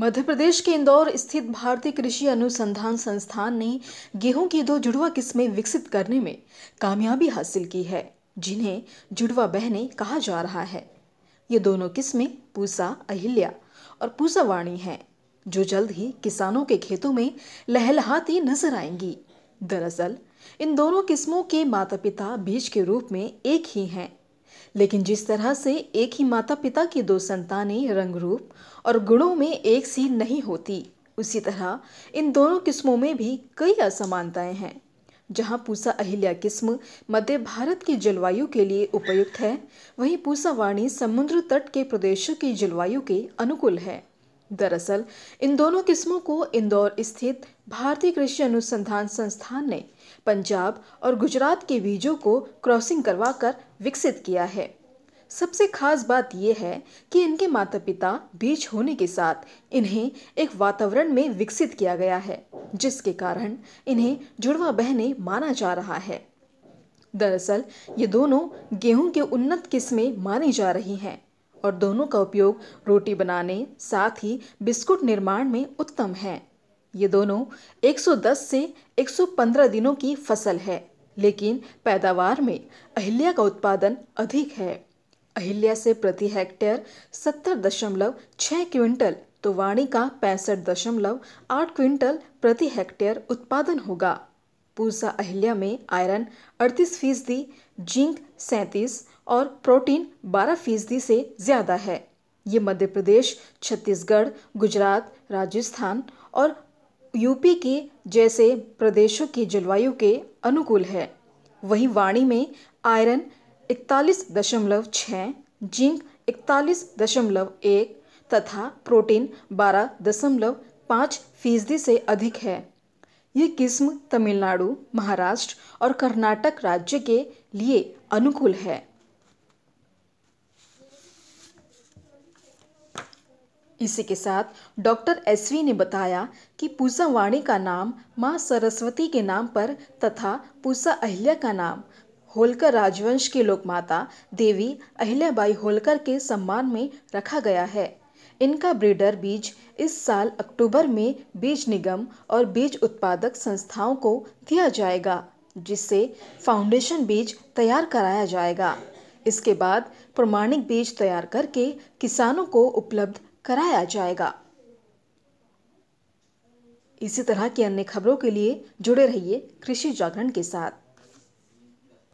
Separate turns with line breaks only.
मध्य प्रदेश के इंदौर स्थित भारतीय कृषि अनुसंधान संस्थान ने गेहूँ की दो जुड़वा किस्में विकसित करने में कामयाबी हासिल की है, जिन्हें जुड़वा बहने कहा जा रहा है। ये दोनों किस्में पूसा, अहिल्या और पूसा वाणी हैं, जो जल्द ही किसानों के खेतों में लहलहाती नज़र आएँगी। दरअसल, इन दोनों किस्मों के माता पिता बीज के रूप में एक ही हैं। लेकिन जिस तरह से एक ही माता पिता की दो संतानें रंग रूप और गुणों में एक सी नहीं होती, उसी तरह इन दोनों किस्मों में भी कई असमानताएँ हैं, जहाँ पूसा अहिल्या किस्म मध्य भारत की जलवायु के लिए उपयुक्त है, वहीं पूसा वाणी समुद्र तट के प्रदेशों की जलवायु के अनुकूल है। दरअसल, इन दोनों किस्मों को इंदौर स्थित भारतीय कृषि अनुसंधान संस्थान ने पंजाब और गुजरात के बीजों को क्रॉसिंग करवाकर विकसित किया है। सबसे खास बात यह है कि इनके माता पिता बीज होने के साथ इन्हें एक वातावरण में विकसित किया गया है, जिसके कारण इन्हें जुड़वा बहने माना जा रहा है। दरअसल, ये दोनों गेहूँ के उन्नत किस्में मानी जा रही हैं। और दोनों का उपयोग रोटी बनाने, साथ ही बिस्कुट निर्माण में उत्तम है। ये दोनों 110 से 115 दिनों की फ़सल है, लेकिन पैदावार में अहिल्या का उत्पादन अधिक है। अहिल्या से प्रति हेक्टेयर सत्तर दशमलव छः क्विंटल तो वाणी का पैंसठ दशमलव आठ क्विंटल प्रति हेक्टेयर उत्पादन होगा। पूसा अहिल्या में आयरन अड़तीस फ़ीसदी, जिंक सैंतीस और प्रोटीन 12 फ़ीसदी से ज़्यादा है। ये मध्य प्रदेश, छत्तीसगढ़, गुजरात, राजस्थान और यूपी के जैसे प्रदेशों की जलवायु के अनुकूल है। वहीं वाणी में आयरन इकतालीस दशमलव छः जिंक इकतालीस दशमलव एक तथा प्रोटीन बारह दशमलव पाँच फ़ीसदी से अधिक है। ये किस्म तमिलनाडु, महाराष्ट्र और कर्नाटक राज्य के लिए अनुकूल है। इसी के साथ डॉक्टर एसवी ने बताया कि पूसा वाणी का नाम माँ सरस्वती के नाम पर तथा पूसा अहिल्या का नाम होलकर राजवंश की लोकमाता देवी अहिल्याबाई होलकर के सम्मान में रखा गया है। इनका ब्रीडर बीज इस साल अक्टूबर में बीज निगम और बीज उत्पादक संस्थाओं को दिया जाएगा, जिससे फाउंडेशन बीज तैयार कराया जाएगा। इसके बाद प्रमाणिक बीज तैयार करके किसानों को उपलब्ध कराया जाएगा। इसी तरह की अन्य खबरों के लिए जुड़े रहिए कृषि जागरण के साथ।